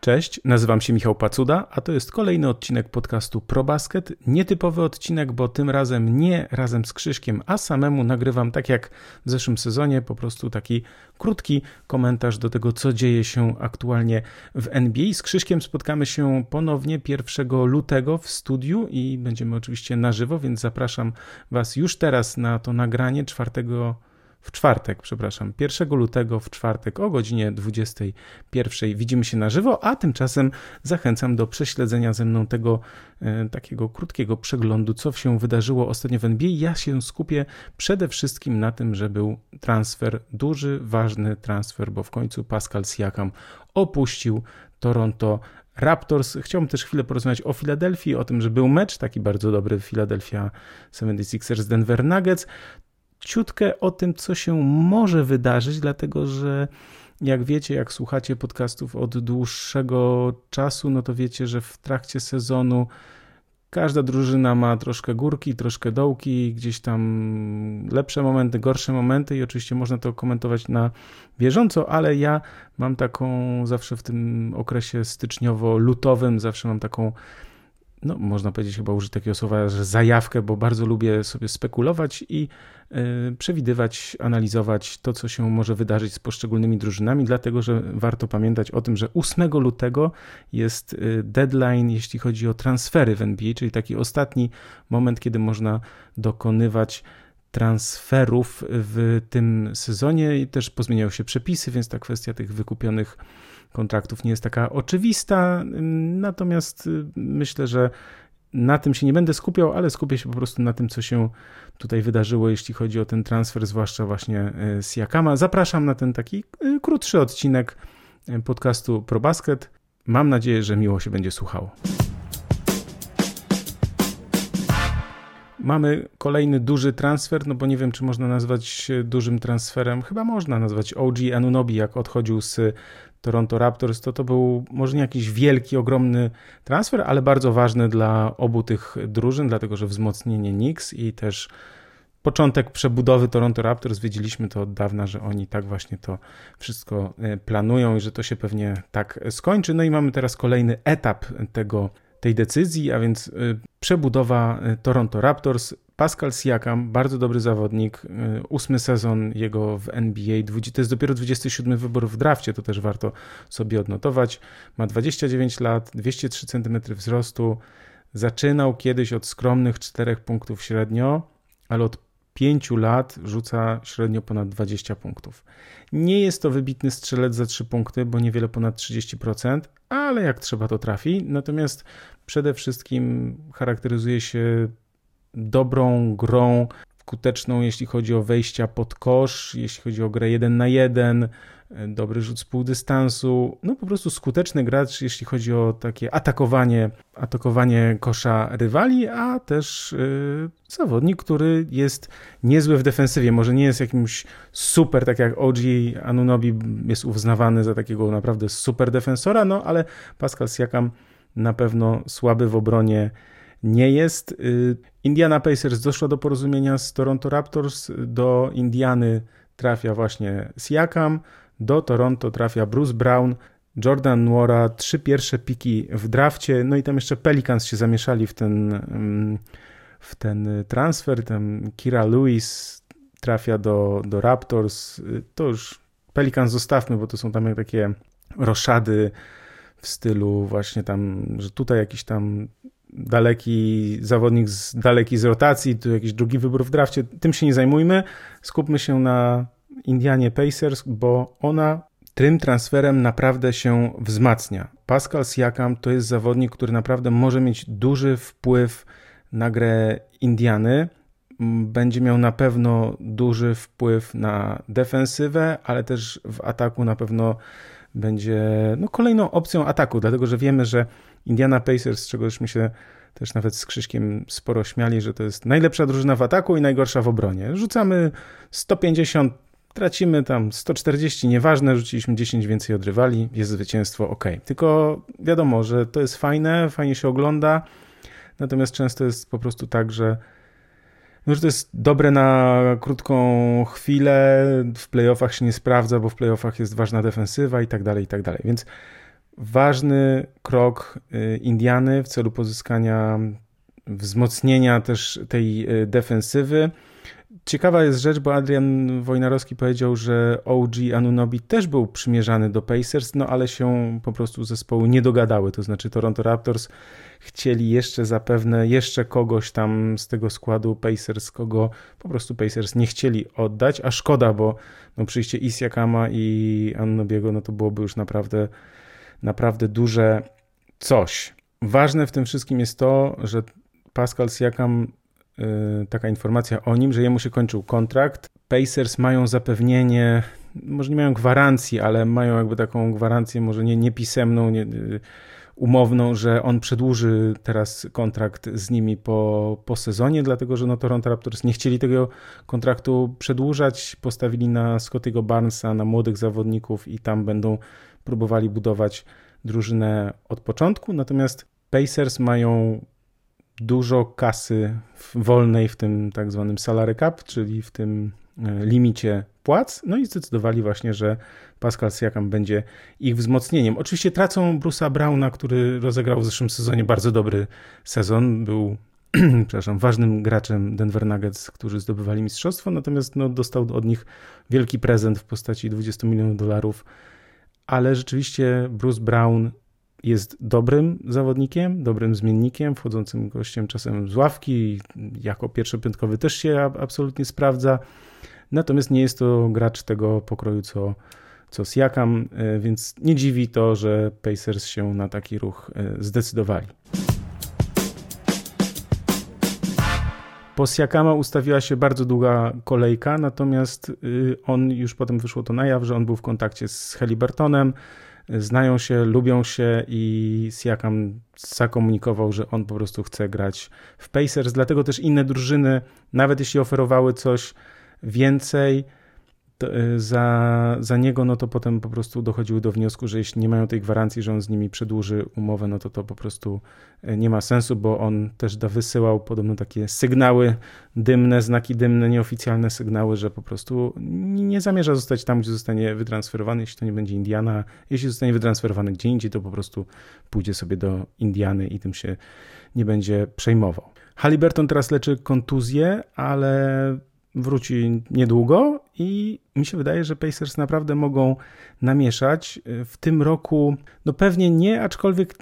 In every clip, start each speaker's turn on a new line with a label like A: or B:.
A: Cześć, nazywam się Michał Pacuda, a to jest kolejny odcinek podcastu ProBasket. Nietypowy odcinek, bo tym razem nie razem z Krzyśkiem, a samemu nagrywam tak jak w zeszłym sezonie, po prostu taki krótki komentarz do tego, co dzieje się aktualnie w NBA. Z Krzyśkiem spotkamy się ponownie 1 lutego w studiu i będziemy oczywiście na żywo, więc zapraszam Was już teraz na to nagranie 4 w czwartek, przepraszam, 1 lutego w czwartek o godzinie 21 widzimy się na żywo, a tymczasem zachęcam do prześledzenia ze mną tego e, takiego krótkiego przeglądu, co się wydarzyło ostatnio w NBA. Ja się skupię przede wszystkim na tym, że był transfer, duży, ważny transfer, bo w końcu Pascal Siakam opuścił Toronto Raptors. Chciałbym też chwilę porozmawiać o Filadelfii, o tym, że był mecz taki bardzo dobry Philadelphia 76ers z Denver Nuggets ciutkę o tym, co się może wydarzyć, dlatego że jak wiecie, jak słuchacie podcastów od dłuższego czasu, no to wiecie, że w trakcie sezonu każda drużyna ma troszkę górki, troszkę dołki, gdzieś tam lepsze momenty, gorsze momenty i oczywiście można to komentować na bieżąco, ale ja mam taką zawsze w tym okresie styczniowo-lutowym, zawsze mam taką no, można powiedzieć chyba użyć takiego słowa, że zajawkę, bo bardzo lubię sobie spekulować i y, przewidywać, analizować to, co się może wydarzyć z poszczególnymi drużynami, dlatego że warto pamiętać o tym, że 8 lutego jest y, deadline, jeśli chodzi o transfery w NBA, czyli taki ostatni moment, kiedy można dokonywać transferów w tym sezonie i też pozmieniają się przepisy, więc ta kwestia tych wykupionych kontraktów nie jest taka oczywista. Natomiast y, myślę, że na tym się nie będę skupiał, ale skupię się po prostu na tym, co się tutaj wydarzyło, jeśli chodzi o ten transfer, zwłaszcza właśnie y, z Jakama. Zapraszam na ten taki y, krótszy odcinek podcastu ProBasket. Mam nadzieję, że miło się będzie słuchało. Mamy kolejny duży transfer, no bo nie wiem, czy można nazwać dużym transferem. Chyba można nazwać OG Anunobi, jak odchodził z Toronto Raptors, to to był może nie jakiś wielki, ogromny transfer, ale bardzo ważny dla obu tych drużyn, dlatego że wzmocnienie Knicks i też początek przebudowy Toronto Raptors. Wiedzieliśmy to od dawna, że oni tak właśnie to wszystko e, planują i że to się pewnie tak skończy. No i mamy teraz kolejny etap tego, tej decyzji, a więc e, przebudowa e, Toronto Raptors. Pascal Siakam, bardzo dobry zawodnik, y, ósmy sezon jego w NBA, to jest dopiero 27 wybór w drafcie, to też warto sobie odnotować. Ma 29 lat, 203 cm wzrostu, zaczynał kiedyś od skromnych 4 punktów średnio, ale od 5 lat rzuca średnio ponad 20 punktów. Nie jest to wybitny strzelec za 3 punkty, bo niewiele ponad 30%, ale jak trzeba to trafi. Natomiast przede wszystkim charakteryzuje się dobrą grą, skuteczną jeśli chodzi o wejścia pod kosz, jeśli chodzi o grę 1 na 1, dobry rzut z półdystansu, no po prostu skuteczny gracz, jeśli chodzi o takie atakowanie, atakowanie kosza rywali, a też yy, zawodnik, który jest niezły w defensywie, może nie jest jakimś super, tak jak OG Anunobi jest uznawany za takiego naprawdę super defensora, no ale Pascal Siakam na pewno słaby w obronie nie jest. Y, Indiana Pacers doszła do porozumienia z Toronto Raptors, do Indiany trafia właśnie Siakam, do Toronto trafia Bruce Brown, Jordan Nwora, trzy pierwsze piki w drafcie, no i tam jeszcze Pelicans się zamieszali w ten, mm, w ten transfer, tam Kira Lewis trafia do, do Raptors, to już Pelicans zostawmy, bo to są tam takie roszady w stylu właśnie tam, że tutaj jakiś tam daleki zawodnik z, daleki z rotacji, tu jakiś drugi wybór w drafcie, tym się nie zajmujmy. Skupmy się na Indianie Pacers, bo ona tym transferem naprawdę się wzmacnia. Pascal Siakam to jest zawodnik, który naprawdę może mieć duży wpływ na grę Indiany. Będzie miał na pewno duży wpływ na defensywę, ale też w ataku na pewno będzie no, kolejną opcją ataku, dlatego że wiemy, że Indiana Pacers, z czego już się też nawet z Krzyśkiem sporo śmiali, że to jest najlepsza drużyna w ataku i najgorsza w obronie. Rzucamy 150, tracimy tam 140, nieważne, rzuciliśmy 10 więcej od rywali, jest zwycięstwo, ok. Tylko wiadomo, że to jest fajne, fajnie się ogląda, natomiast często jest po prostu tak, że no, że to jest dobre na krótką chwilę, w playoffach się nie sprawdza, bo w playoffach jest ważna defensywa i tak dalej, i tak dalej. Więc ważny krok y, Indiany w celu pozyskania wzmocnienia też tej y, defensywy. Ciekawa jest rzecz, bo Adrian Wojnarowski powiedział, że OG Anunobi też był przymierzany do Pacers, no ale się po prostu zespoły nie dogadały. To znaczy Toronto Raptors chcieli jeszcze zapewne jeszcze kogoś tam z tego składu Pacers, kogo po prostu Pacers nie chcieli oddać, a szkoda, bo no przyjście Isiakama i Anunobiego, no to byłoby już naprawdę, naprawdę duże coś. Ważne w tym wszystkim jest to, że Pascal Siakam taka informacja o nim, że jemu się kończył kontrakt. Pacers mają zapewnienie, może nie mają gwarancji, ale mają jakby taką gwarancję, może nie, nie pisemną, nie, y, umowną, że on przedłuży teraz kontrakt z nimi po, po sezonie, dlatego że no, Toronto Raptors nie chcieli tego kontraktu przedłużać, postawili na Scottiego Barnesa, na młodych zawodników i tam będą próbowali budować drużynę od początku, natomiast Pacers mają dużo kasy wolnej w tym tak zwanym salary cap, czyli w tym e, limicie płac, no i zdecydowali właśnie, że Pascal Siakam będzie ich wzmocnieniem. Oczywiście tracą Bruce'a Browna, który rozegrał w zeszłym sezonie bardzo dobry sezon, był przepraszam, ważnym graczem Denver Nuggets, którzy zdobywali mistrzostwo, natomiast no, dostał od nich wielki prezent w postaci 20 milionów dolarów, ale rzeczywiście Bruce Brown jest dobrym zawodnikiem, dobrym zmiennikiem, wchodzącym gościem czasem z ławki, jako pierwszopiątkowy też się absolutnie sprawdza. Natomiast nie jest to gracz tego pokroju co, co Siakam, e, więc nie dziwi to, że Pacers się na taki ruch e, zdecydowali. Po Siakama ustawiła się bardzo długa kolejka, natomiast y, on już potem wyszło to na jaw, że on był w kontakcie z Helibertonem znają się, lubią się i Siakam zakomunikował, że on po prostu chce grać w Pacers, dlatego też inne drużyny, nawet jeśli oferowały coś więcej, Y, za, za niego, no to potem po prostu dochodziły do wniosku, że jeśli nie mają tej gwarancji, że on z nimi przedłuży umowę, no to to po prostu y, nie ma sensu, bo on też da wysyłał podobno takie sygnały dymne, znaki dymne, nieoficjalne sygnały, że po prostu nie zamierza zostać tam, gdzie zostanie wytransferowany, jeśli to nie będzie Indiana. Jeśli zostanie wytransferowany gdzie indziej, to po prostu pójdzie sobie do Indiany i tym się nie będzie przejmował. Halliburton teraz leczy kontuzję, ale wróci niedługo i mi się wydaje, że Pacers naprawdę mogą namieszać. W tym roku, no pewnie nie, aczkolwiek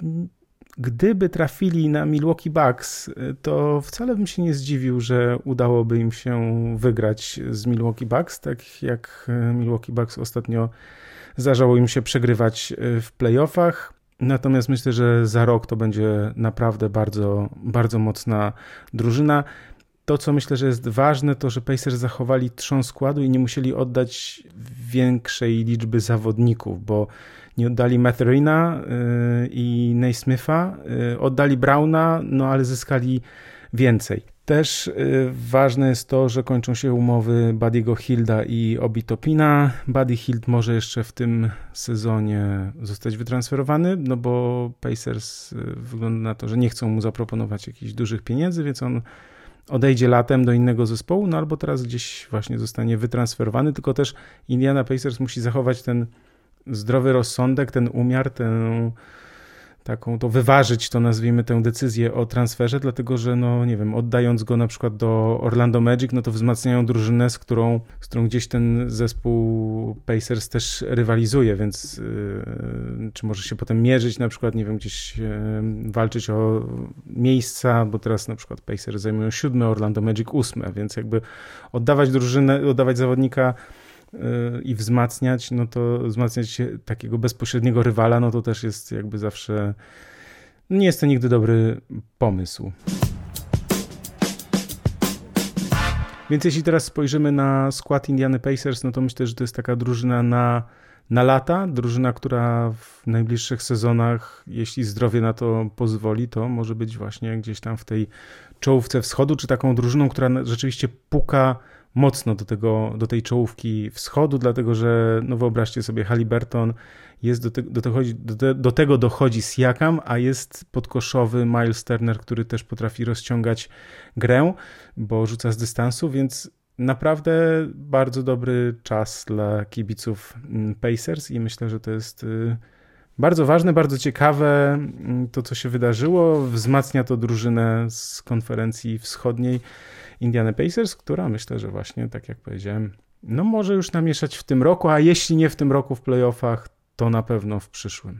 A: gdyby trafili na Milwaukee Bucks, to wcale bym się nie zdziwił, że udałoby im się wygrać z Milwaukee Bucks, tak jak Milwaukee Bucks ostatnio zdarzało im się przegrywać w playoffach. Natomiast myślę, że za rok to będzie naprawdę bardzo, bardzo mocna drużyna to, co myślę, że jest ważne, to że Pacers zachowali trzon składu i nie musieli oddać większej liczby zawodników, bo nie oddali Matherina y, i Naismitha, y, oddali Browna, no ale zyskali więcej. Też y, ważne jest to, że kończą się umowy Buddy'ego Hilda i Obi Topina. Buddy Hild może jeszcze w tym sezonie zostać wytransferowany, no bo Pacers wygląda na to, że nie chcą mu zaproponować jakichś dużych pieniędzy, więc on odejdzie latem do innego zespołu, no albo teraz gdzieś właśnie zostanie wytransferowany, tylko też Indiana Pacers musi zachować ten zdrowy rozsądek, ten umiar, tę taką, to wyważyć to nazwijmy tę decyzję o transferze, dlatego że no nie wiem, oddając go na przykład do Orlando Magic, no to wzmacniają drużynę, z którą, z którą gdzieś ten zespół Pacers też rywalizuje, więc yy, czy może się potem mierzyć na przykład, nie wiem, gdzieś yy, walczyć o miejsca, bo teraz na przykład Pacers zajmują siódme, Orlando Magic ósme, więc jakby oddawać drużynę, oddawać zawodnika i wzmacniać, no to wzmacniać takiego bezpośredniego rywala, no to też jest jakby zawsze, nie jest to nigdy dobry pomysł. Więc jeśli teraz spojrzymy na skład Indiany Pacers, no to myślę, że to jest taka drużyna na, na lata, drużyna, która w najbliższych sezonach, jeśli zdrowie na to pozwoli, to może być właśnie gdzieś tam w tej czołówce wschodu, czy taką drużyną, która rzeczywiście puka mocno do, tego, do tej czołówki wschodu, dlatego że, no wyobraźcie sobie, Halliburton jest do, te, do, dochodzi, do, te, do tego dochodzi Siakam, a jest podkoszowy Miles Turner, który też potrafi rozciągać grę, bo rzuca z dystansu, więc naprawdę bardzo dobry czas dla kibiców mm, Pacers i myślę, że to jest y, bardzo ważne, bardzo ciekawe mm, to, co się wydarzyło. Wzmacnia to drużynę z konferencji wschodniej Indiana Pacers, która myślę, że właśnie, tak jak powiedziałem, no może już namieszać w tym roku, a jeśli nie w tym roku w playoffach, to na pewno w przyszłym.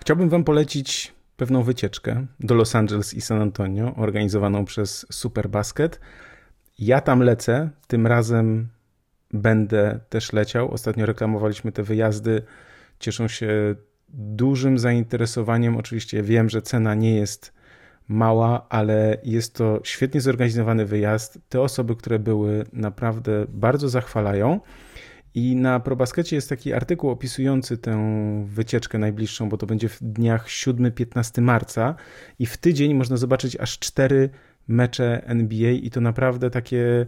A: Chciałbym Wam polecić pewną wycieczkę do Los Angeles i San Antonio, organizowaną przez Superbasket. Ja tam lecę, tym razem będę też leciał. Ostatnio reklamowaliśmy te wyjazdy, cieszą się dużym zainteresowaniem. Oczywiście wiem, że cena nie jest mała, ale jest to świetnie zorganizowany wyjazd. Te osoby, które były, naprawdę bardzo zachwalają. I na ProBaskecie jest taki artykuł opisujący tę wycieczkę najbliższą, bo to będzie w dniach 7-15 marca i w tydzień można zobaczyć aż cztery mecze NBA i to naprawdę takie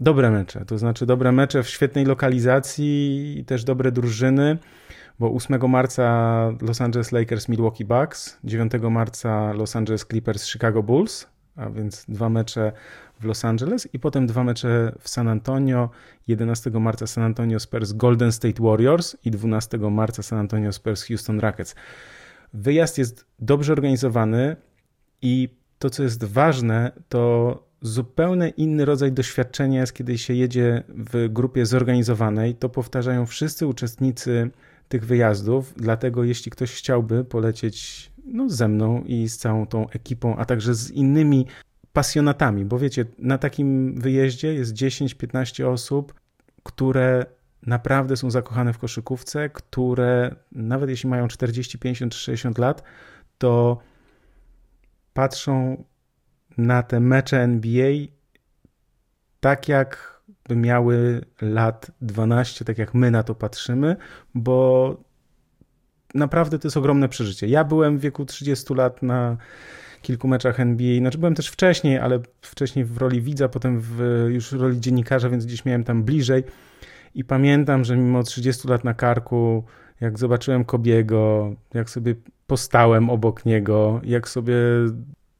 A: dobre mecze, to znaczy dobre mecze w świetnej lokalizacji i też dobre drużyny, bo 8 marca Los Angeles Lakers Milwaukee Bucks, 9 marca Los Angeles Clippers Chicago Bulls, a więc dwa mecze w Los Angeles i potem dwa mecze w San Antonio. 11 marca San Antonio Spurs Golden State Warriors i 12 marca San Antonio Spurs Houston Rockets. Wyjazd jest dobrze organizowany i to, co jest ważne, to zupełnie inny rodzaj doświadczenia jest, kiedy się jedzie w grupie zorganizowanej. To powtarzają wszyscy uczestnicy tych wyjazdów, dlatego jeśli ktoś chciałby polecieć no, ze mną i z całą tą ekipą, a także z innymi pasjonatami, bo wiecie, na takim wyjeździe jest 10-15 osób, które naprawdę są zakochane w koszykówce, które nawet jeśli mają 40, 50 60 lat, to patrzą na te mecze NBA tak jak miały lat 12, tak jak my na to patrzymy, bo naprawdę to jest ogromne przeżycie. Ja byłem w wieku 30 lat na kilku meczach NBA. Znaczy byłem też wcześniej, ale wcześniej w roli widza, potem w już roli dziennikarza, więc gdzieś miałem tam bliżej. I pamiętam, że mimo 30 lat na karku, jak zobaczyłem Kobiego, jak sobie postałem obok niego, jak sobie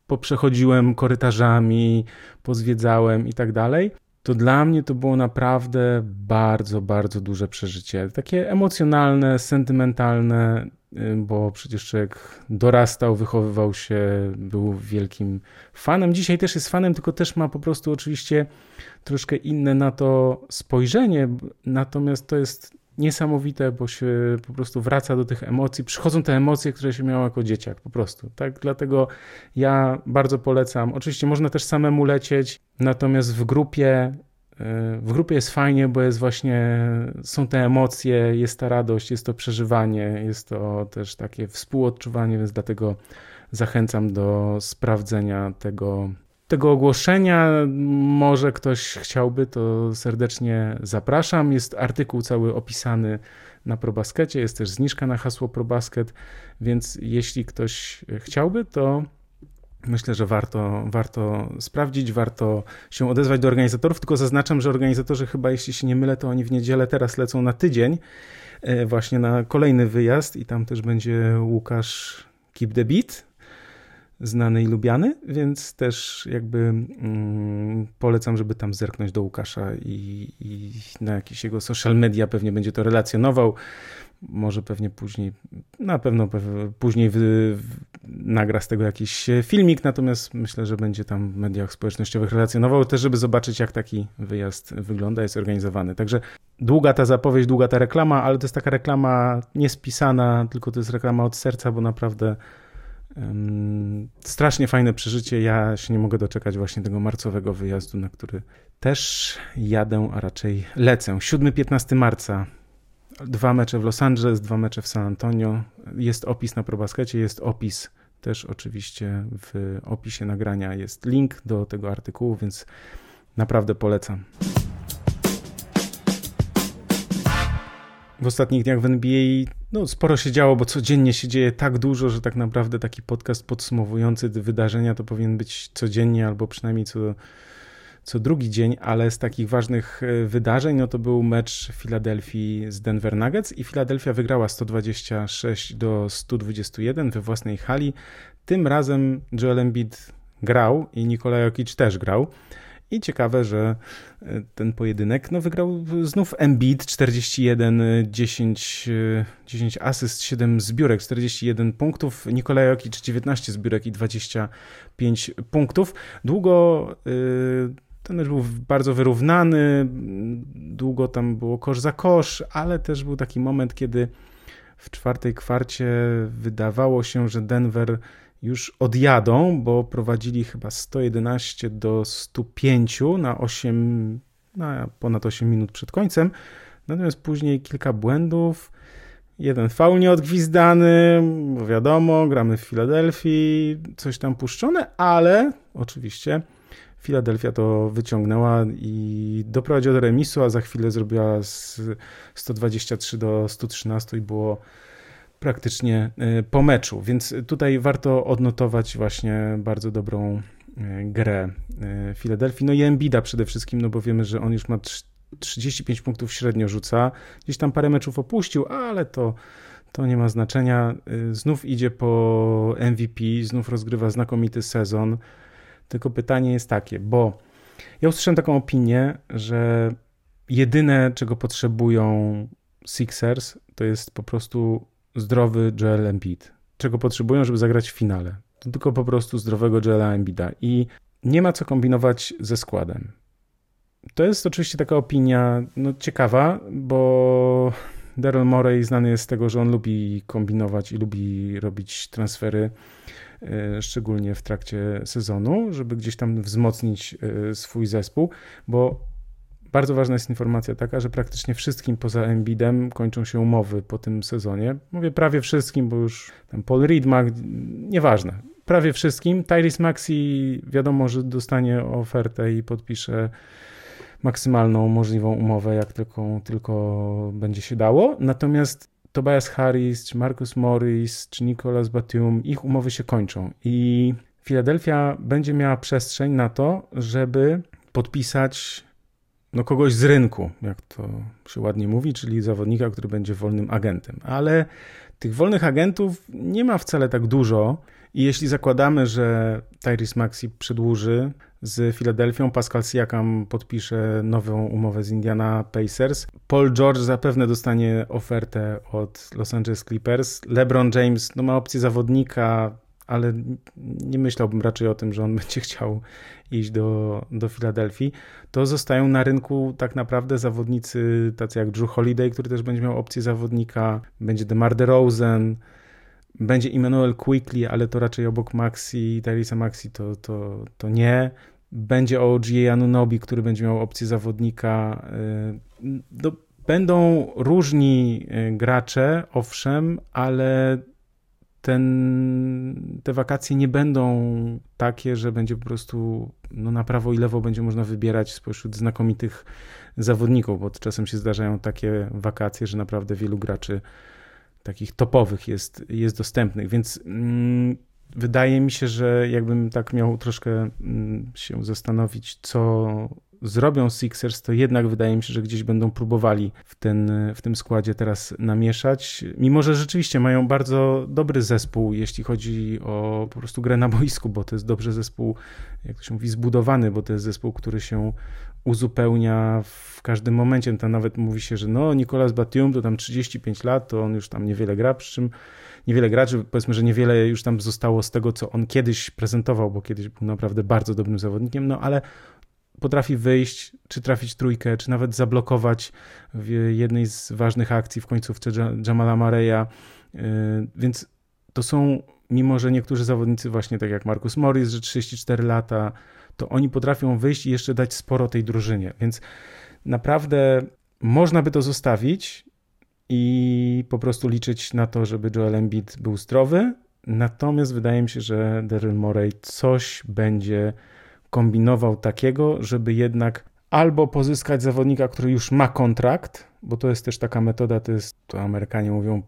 A: poprzechodziłem korytarzami, pozwiedzałem i tak dalej, to dla mnie to było naprawdę bardzo, bardzo duże przeżycie. Takie emocjonalne, sentymentalne, y, bo przecież człowiek dorastał, wychowywał się, był wielkim fanem. Dzisiaj też jest fanem, tylko też ma po prostu oczywiście troszkę inne na to spojrzenie. Natomiast to jest niesamowite, bo się po prostu wraca do tych emocji. Przychodzą te emocje, które się miało jako dzieciak, po prostu. Tak, dlatego ja bardzo polecam. Oczywiście można też samemu lecieć, natomiast w grupie w grupie jest fajnie, bo jest właśnie, są te emocje, jest ta radość, jest to przeżywanie, jest to też takie współodczuwanie, więc dlatego zachęcam do sprawdzenia tego, tego ogłoszenia. Może ktoś chciałby, to serdecznie zapraszam. Jest artykuł cały opisany na ProBaskecie, jest też zniżka na hasło ProBasket, więc jeśli ktoś chciałby, to Myślę, że warto, warto sprawdzić, warto się odezwać do organizatorów, tylko zaznaczam, że organizatorzy chyba, jeśli się nie mylę, to oni w niedzielę teraz lecą na tydzień e, właśnie na kolejny wyjazd. I tam też będzie Łukasz Keep the Beat, znany i lubiany, więc też jakby mm, polecam, żeby tam zerknąć do Łukasza i, i na jakieś jego social media pewnie będzie to relacjonował może pewnie później, na pewno później wy, nagra z tego jakiś filmik, natomiast myślę, że będzie tam w mediach społecznościowych relacjonował też, żeby zobaczyć, jak taki wyjazd wygląda, jest organizowany. Także długa ta zapowiedź, długa ta reklama, ale to jest taka reklama niespisana, tylko to jest reklama od serca, bo naprawdę strasznie fajne przeżycie. Ja się nie mogę doczekać właśnie tego marcowego wyjazdu, na który też jadę, a raczej lecę. 7-15 marca Dwa mecze w Los Angeles, dwa mecze w San Antonio. Jest opis na ProBaskecie, jest opis też oczywiście w opisie nagrania jest link do tego artykułu, więc naprawdę polecam. W ostatnich dniach w NBA no, sporo się działo, bo codziennie się dzieje tak dużo, że tak naprawdę taki podcast podsumowujący wydarzenia to powinien być codziennie albo przynajmniej co co drugi dzień, ale z takich ważnych e, wydarzeń, no to był mecz Filadelfii z Denver Nuggets i Filadelfia wygrała 126 do 121 we własnej hali. Tym razem Joel Embiid grał i Nikola Jokic też grał. I ciekawe, że e, ten pojedynek no, wygrał znów Embiid 41, 10, 10 asyst, 7 zbiórek, 41 punktów. Nikolaj Jokic 19 zbiórek i 25 punktów. Długo y, ten mecz był bardzo wyrównany, długo tam było kosz za kosz, ale też był taki moment, kiedy w czwartej kwarcie wydawało się, że Denver już odjadą, bo prowadzili chyba 111 do 105 na 8, na ponad 8 minut przed końcem. Natomiast później kilka błędów, jeden faul nieodgwizdany, bo wiadomo, gramy w Filadelfii, coś tam puszczone, ale oczywiście Filadelfia to wyciągnęła i doprowadziła do remisu, a za chwilę zrobiła z 123 do 113 i było praktycznie y, po meczu. Więc tutaj warto odnotować właśnie bardzo dobrą y, grę y, Filadelfii. No i Embida przede wszystkim, no bo wiemy, że on już ma 35 punktów średnio rzuca. Gdzieś tam parę meczów opuścił, ale to, to nie ma znaczenia. Znów idzie po MVP, znów rozgrywa znakomity sezon. Tylko pytanie jest takie, bo ja usłyszałem taką opinię, że jedyne, czego potrzebują Sixers, to jest po prostu zdrowy Joel Embiid. Czego potrzebują, żeby zagrać w finale. To tylko po prostu zdrowego Joela Embida. I nie ma co kombinować ze składem. To jest oczywiście taka opinia no, ciekawa, bo Daryl Morey znany jest z tego, że on lubi kombinować i lubi robić transfery E, szczególnie w trakcie sezonu, żeby gdzieś tam wzmocnić e, swój zespół, bo bardzo ważna jest informacja taka, że praktycznie wszystkim poza Embidem kończą się umowy po tym sezonie. Mówię prawie wszystkim, bo już tam Paul Reed ma, nieważne. Prawie wszystkim. Tyrese Maxi wiadomo, że dostanie ofertę i podpisze maksymalną możliwą umowę, jak tylko, tylko będzie się dało. Natomiast Tobias Harris, czy Marcus Morris, czy Nicolas Batum, ich umowy się kończą i Filadelfia będzie miała przestrzeń na to, żeby podpisać no, kogoś z rynku, jak to się ładnie mówi, czyli zawodnika, który będzie wolnym agentem. Ale tych wolnych agentów nie ma wcale tak dużo. I jeśli zakładamy, że Tyrese Maxi przedłuży z Filadelfią, Pascal Siakam podpisze nową umowę z Indiana Pacers, Paul George zapewne dostanie ofertę od Los Angeles Clippers, LeBron James no, ma opcję zawodnika, ale nie myślałbym raczej o tym, że on będzie chciał iść do, do Filadelfii, to zostają na rynku tak naprawdę zawodnicy tacy jak Drew Holiday, który też będzie miał opcję zawodnika, będzie DeMar DeRozan, będzie Emmanuel Quickly, ale to raczej obok Maxi, Tyrisa Maxi to, to, to nie. Będzie OG Anunobi, który będzie miał opcję zawodnika. Do, y, będą różni y, gracze, owszem, ale ten, te wakacje nie będą takie, że będzie po prostu no, na prawo i lewo będzie można wybierać spośród znakomitych zawodników, bo czasem się zdarzają takie wakacje, że naprawdę wielu graczy takich topowych jest, jest dostępnych, więc mm, wydaje mi się, że jakbym tak miał troszkę mm, się zastanowić, co zrobią Sixers, to jednak wydaje mi się, że gdzieś będą próbowali w, ten, w tym składzie teraz namieszać. Mimo, że rzeczywiście mają bardzo dobry zespół, jeśli chodzi o po prostu grę na boisku, bo to jest dobrze zespół, jak to się mówi, zbudowany, bo to jest zespół, który się uzupełnia w każdym momencie. Tam nawet mówi się, że no, Nicolas Batum to tam 35 lat, to on już tam niewiele gra, przy czym niewiele graczy, powiedzmy, że niewiele już tam zostało z tego, co on kiedyś prezentował, bo kiedyś był naprawdę bardzo dobrym zawodnikiem, no ale potrafi wyjść, czy trafić trójkę, czy nawet zablokować w jednej z ważnych akcji w końcówce Jamala Mareya, y, więc to są, mimo że niektórzy zawodnicy właśnie tak jak Marcus Morris, że 34 lata, to oni potrafią wyjść i jeszcze dać sporo tej drużynie, więc naprawdę można by to zostawić i po prostu liczyć na to, żeby Joel Embiid był zdrowy, natomiast wydaje mi się, że Daryl Morey coś będzie kombinował takiego, żeby jednak albo pozyskać zawodnika, który już ma kontrakt, bo to jest też taka metoda, to jest, to Amerykanie mówią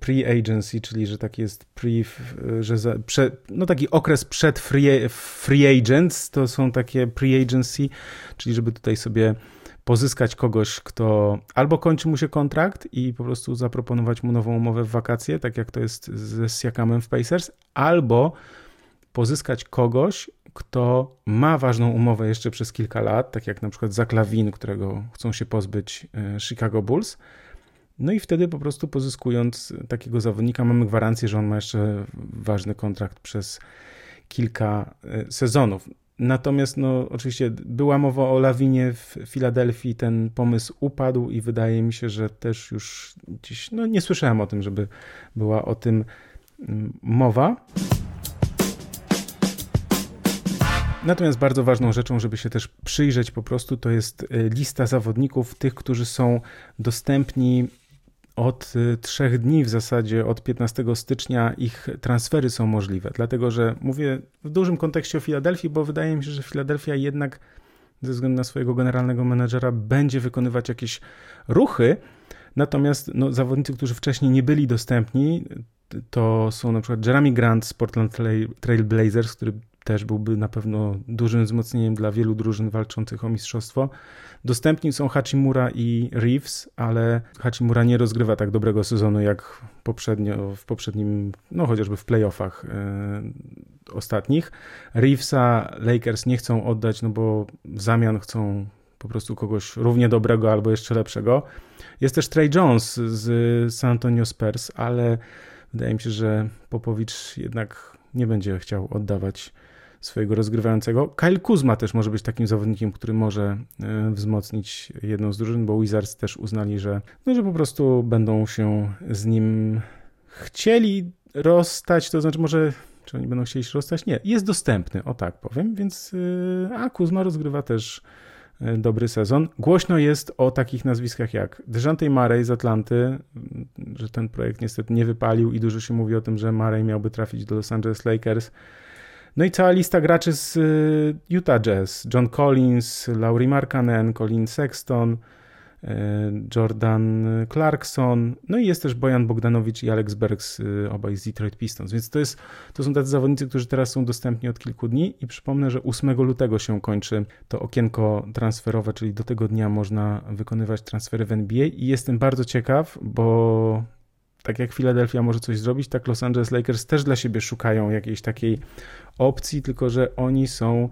A: pre-agency, czyli że taki jest pre, że za, prze, no taki okres przed free, free agents, to są takie pre-agency, czyli żeby tutaj sobie pozyskać kogoś, kto albo kończy mu się kontrakt i po prostu zaproponować mu nową umowę w wakacje, tak jak to jest ze Siakamem w Pacers, albo pozyskać kogoś, kto ma ważną umowę jeszcze przez kilka lat, tak jak na przykład Zach Lavin, którego chcą się pozbyć e, Chicago Bulls. No i wtedy po prostu pozyskując takiego zawodnika mamy gwarancję, że on ma jeszcze ważny kontrakt przez kilka e, sezonów. Natomiast no, oczywiście była mowa o lawinie w Filadelfii, ten pomysł upadł i wydaje mi się, że też już gdzieś, no nie słyszałem o tym, żeby była o tym mm, mowa. Natomiast bardzo ważną rzeczą, żeby się też przyjrzeć po prostu, to jest e, lista zawodników, tych, którzy są dostępni od y, trzech dni w zasadzie, od 15 stycznia ich transfery są możliwe. Dlatego, że mówię w dużym kontekście o Filadelfii, bo wydaje mi się, że Filadelfia jednak ze względu na swojego generalnego menedżera będzie wykonywać jakieś ruchy. Natomiast no, zawodnicy, którzy wcześniej nie byli dostępni, to są na przykład Jeremy Grant z Portland Trail Blazers, który też byłby na pewno dużym wzmocnieniem dla wielu drużyn walczących o mistrzostwo. Dostępni są Hachimura i Reeves, ale Hachimura nie rozgrywa tak dobrego sezonu jak poprzednio, w poprzednim, no chociażby w playoffach yy, ostatnich. Reevesa Lakers nie chcą oddać, no bo w zamian chcą po prostu kogoś równie dobrego albo jeszcze lepszego. Jest też Trey Jones z San Antonio Spurs, ale wydaje mi się, że Popowicz jednak nie będzie chciał oddawać swojego rozgrywającego. Kyle Kuzma też może być takim zawodnikiem, który może e, wzmocnić jedną z drużyn, bo Wizards też uznali, że, no, że po prostu będą się z nim chcieli rozstać, to znaczy może czy oni będą chcieli się rozstać? Nie, jest dostępny, o tak powiem, więc e, a Kuzma rozgrywa też e, dobry sezon. Głośno jest o takich nazwiskach jak Dejante Murray z Atlanty, że ten projekt niestety nie wypalił i dużo się mówi o tym, że Murray miałby trafić do Los Angeles Lakers. No i cała lista graczy z y, Utah Jazz. John Collins, Laurie Markkanen, Colin Sexton, y, Jordan Clarkson, no i jest też Bojan Bogdanowicz i Alex Bergs, y, obaj z Detroit Pistons. Więc to, jest, to są tacy zawodnicy, którzy teraz są dostępni od kilku dni i przypomnę, że 8 lutego się kończy to okienko transferowe, czyli do tego dnia można wykonywać transfery w NBA i jestem bardzo ciekaw, bo tak jak Philadelphia może coś zrobić, tak Los Angeles Lakers też dla siebie szukają jakiejś takiej opcji, tylko że oni są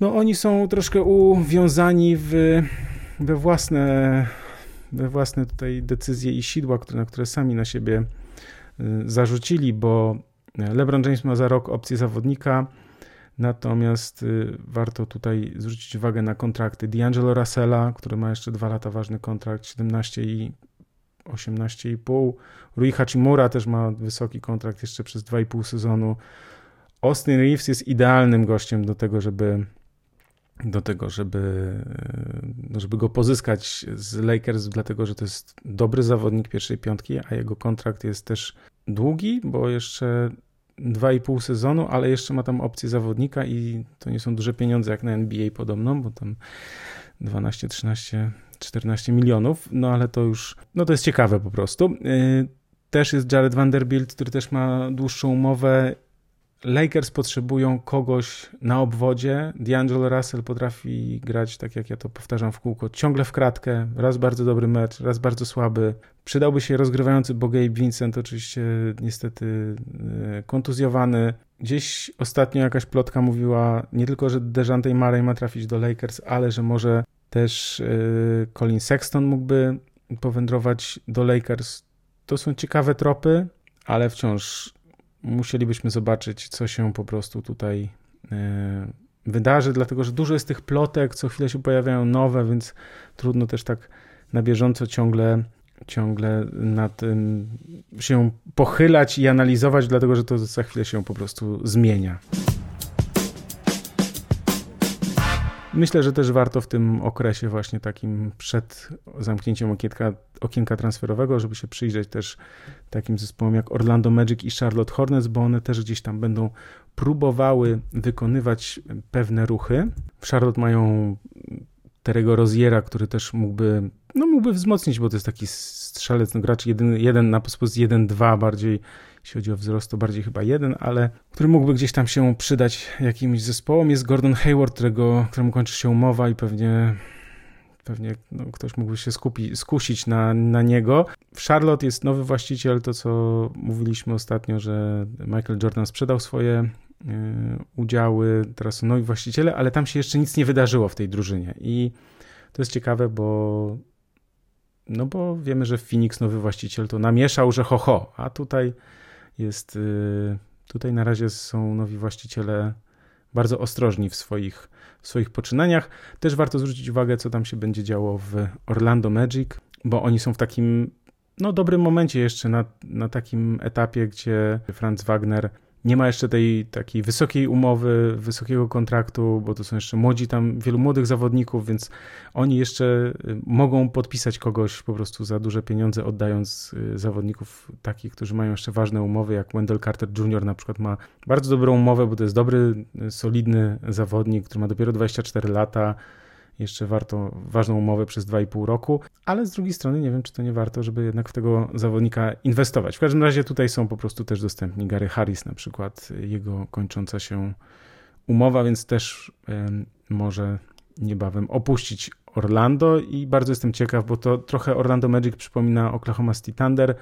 A: no oni są troszkę uwiązani w, we własne we własne tutaj decyzje i sidła, które, na które sami na siebie y, zarzucili, bo LeBron James ma za rok opcję zawodnika, natomiast y, warto tutaj zwrócić uwagę na kontrakty D'Angelo Russella, który ma jeszcze dwa lata ważny kontrakt, 17 i 18,5. Rui Hachimura też ma wysoki kontrakt jeszcze przez 2,5 sezonu. Austin Reeves jest idealnym gościem do tego, żeby do tego, żeby, no, żeby go pozyskać z Lakers, dlatego że to jest dobry zawodnik pierwszej piątki, a jego kontrakt jest też długi, bo jeszcze 2,5 sezonu, ale jeszcze ma tam opcję zawodnika i to nie są duże pieniądze jak na NBA podobno, bo tam 12, 13, 14 milionów, no ale to już, no to jest ciekawe po prostu. Y, też jest Jared Vanderbilt, który też ma dłuższą umowę. Lakers potrzebują kogoś na obwodzie. D'Angelo Russell potrafi grać, tak jak ja to powtarzam w kółko, ciągle w kratkę. Raz bardzo dobry mecz, raz bardzo słaby. Przydałby się rozgrywający, bo Gabe Vincent oczywiście niestety y, kontuzjowany. Gdzieś ostatnio jakaś plotka mówiła nie tylko, że Dejante Murray ma trafić do Lakers, ale że może też y, Colin Sexton mógłby powędrować do Lakers. To są ciekawe tropy, ale wciąż musielibyśmy zobaczyć, co się po prostu tutaj y, wydarzy, dlatego że dużo jest tych plotek, co chwilę się pojawiają nowe, więc trudno też tak na bieżąco ciągle, ciągle na tym się pochylać i analizować, dlatego że to za chwilę się po prostu zmienia. Myślę, że też warto w tym okresie właśnie takim przed zamknięciem okienka, okienka transferowego, żeby się przyjrzeć też takim zespołom jak Orlando Magic i Charlotte Hornets, bo one też gdzieś tam będą próbowały wykonywać pewne ruchy. W Charlotte mają Terego Roziera, który też mógłby, no mógłby wzmocnić, bo to jest taki strzelec, no gracz jeden, jeden na pozycji 1-2 bardziej jeśli chodzi o wzrost, to bardziej chyba jeden, ale który mógłby gdzieś tam się przydać jakimś zespołom. Jest Gordon Hayward, którego, któremu kończy się umowa i pewnie pewnie no, ktoś mógłby się skupi, skusić na, na niego. W Charlotte jest nowy właściciel, to co mówiliśmy ostatnio, że Michael Jordan sprzedał swoje udziały, teraz są nowi właściciele, ale tam się jeszcze nic nie wydarzyło w tej drużynie. I to jest ciekawe, bo no bo wiemy, że Phoenix nowy właściciel to namieszał, że ho, ho a tutaj jest, y, tutaj na razie są nowi właściciele bardzo ostrożni w swoich, w swoich poczynaniach. Też warto zwrócić uwagę, co tam się będzie działo w Orlando Magic, bo oni są w takim no, dobrym momencie jeszcze na, na takim etapie, gdzie Franz Wagner nie ma jeszcze tej takiej wysokiej umowy, wysokiego kontraktu, bo to są jeszcze młodzi tam, wielu młodych zawodników, więc oni jeszcze y, mogą podpisać kogoś po prostu za duże pieniądze, oddając y, zawodników takich, którzy mają jeszcze ważne umowy, jak Wendell Carter Jr. na przykład ma bardzo dobrą umowę, bo to jest dobry, y, solidny zawodnik, który ma dopiero 24 lata, jeszcze warto ważną umowę przez 2,5 roku, ale z drugiej strony nie wiem, czy to nie warto, żeby jednak w tego zawodnika inwestować. W każdym razie tutaj są po prostu też dostępni Gary Harris na przykład, jego kończąca się umowa, więc też może niebawem opuścić Orlando i bardzo jestem ciekaw, bo to trochę Orlando Magic przypomina Oklahoma City Thunder,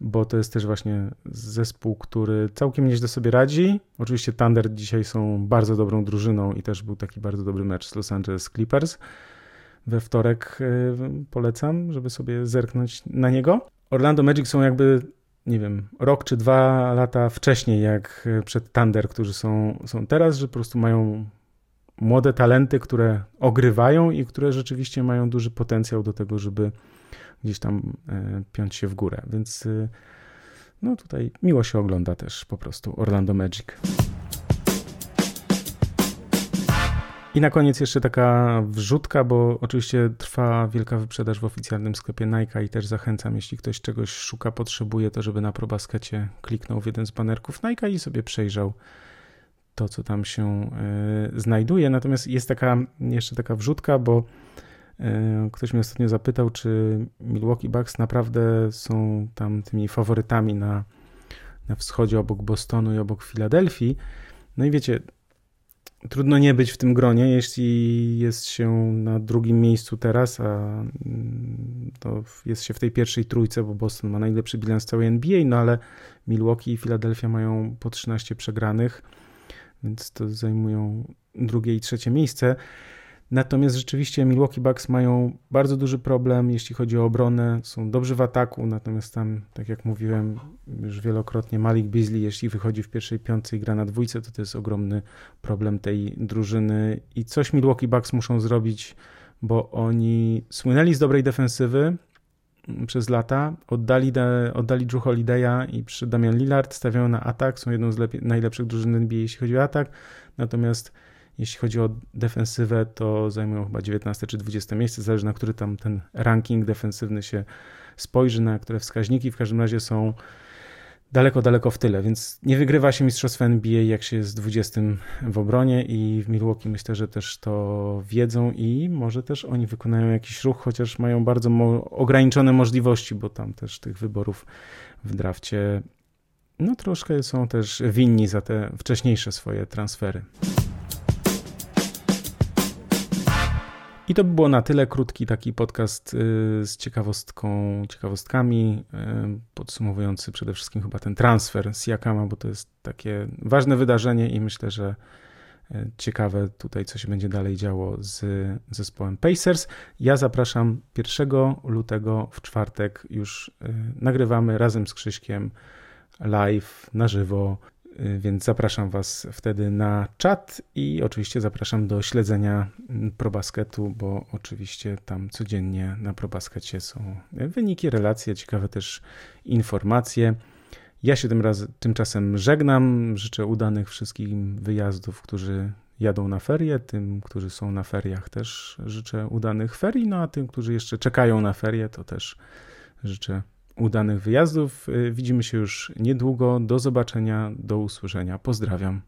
A: bo to jest też właśnie zespół, który całkiem nieźle sobie radzi. Oczywiście Thunder dzisiaj są bardzo dobrą drużyną i też był taki bardzo dobry mecz z Los Angeles Clippers. We wtorek y, polecam, żeby sobie zerknąć na niego. Orlando Magic są jakby, nie wiem, rok czy dwa lata wcześniej, jak przed Thunder, którzy są, są teraz, że po prostu mają młode talenty, które ogrywają i które rzeczywiście mają duży potencjał do tego, żeby gdzieś tam e, piąć się w górę. Więc e, no tutaj miło się ogląda też po prostu Orlando Magic. I na koniec jeszcze taka wrzutka, bo oczywiście trwa wielka wyprzedaż w oficjalnym sklepie Nike i też zachęcam, jeśli ktoś czegoś szuka, potrzebuje, to żeby na probaskecie kliknął w jeden z banerków Nike i sobie przejrzał to, co tam się y, znajduje. Natomiast jest taka jeszcze taka wrzutka, bo E, ktoś mnie ostatnio zapytał, czy Milwaukee Bucks naprawdę są tam tymi faworytami na, na wschodzie obok Bostonu i obok Filadelfii. No i wiecie, trudno nie być w tym gronie, jeśli jest się na drugim miejscu teraz, a mm, to jest się w tej pierwszej trójce, bo Boston ma najlepszy bilans całej NBA, no ale Milwaukee i Filadelfia mają po 13 przegranych, więc to zajmują drugie i trzecie miejsce. Natomiast rzeczywiście Milwaukee Bucks mają bardzo duży problem, jeśli chodzi o obronę. Są dobrzy w ataku, natomiast tam, tak jak mówiłem już wielokrotnie, Malik Beasley, jeśli wychodzi w pierwszej piątce i gra na dwójce, to to jest ogromny problem tej drużyny. I coś Milwaukee Bucks muszą zrobić, bo oni słynęli z dobrej defensywy przez lata, oddali, oddali Drew Holiday'a i przy Damian Lillard stawiają na atak, są jedną z najlepszych drużyn NBA, jeśli chodzi o atak, natomiast jeśli chodzi o defensywę, to zajmują chyba 19 czy 20 miejsce, zależy na który tam ten ranking defensywny się spojrzy, na które wskaźniki. W każdym razie są daleko, daleko w tyle, więc nie wygrywa się mistrzostwa NBA, jak się jest 20 w obronie i w Milwaukee myślę, że też to wiedzą i może też oni wykonają jakiś ruch, chociaż mają bardzo mo ograniczone możliwości, bo tam też tych wyborów w drafcie no troszkę są też winni za te wcześniejsze swoje transfery. I to by było na tyle. Krótki taki podcast y, z ciekawostką, ciekawostkami, y, podsumowujący przede wszystkim chyba ten transfer z Jakama, bo to jest takie ważne wydarzenie i myślę, że y, ciekawe tutaj, co się będzie dalej działo z zespołem Pacers. Ja zapraszam 1 lutego w czwartek. Już nagrywamy razem z Krzyśkiem live na żywo więc zapraszam Was wtedy na czat i oczywiście zapraszam do śledzenia mm, ProBasketu, bo oczywiście tam codziennie na ProBaskecie są wyniki, relacje, ciekawe też informacje. Ja się tym raz, tymczasem żegnam. Życzę udanych wszystkim wyjazdów, którzy jadą na ferie. Tym, którzy są na feriach, też życzę udanych ferii. No a tym, którzy jeszcze czekają na ferie, to też życzę udanych wyjazdów. Y, widzimy się już niedługo. Do zobaczenia, do usłyszenia. Pozdrawiam.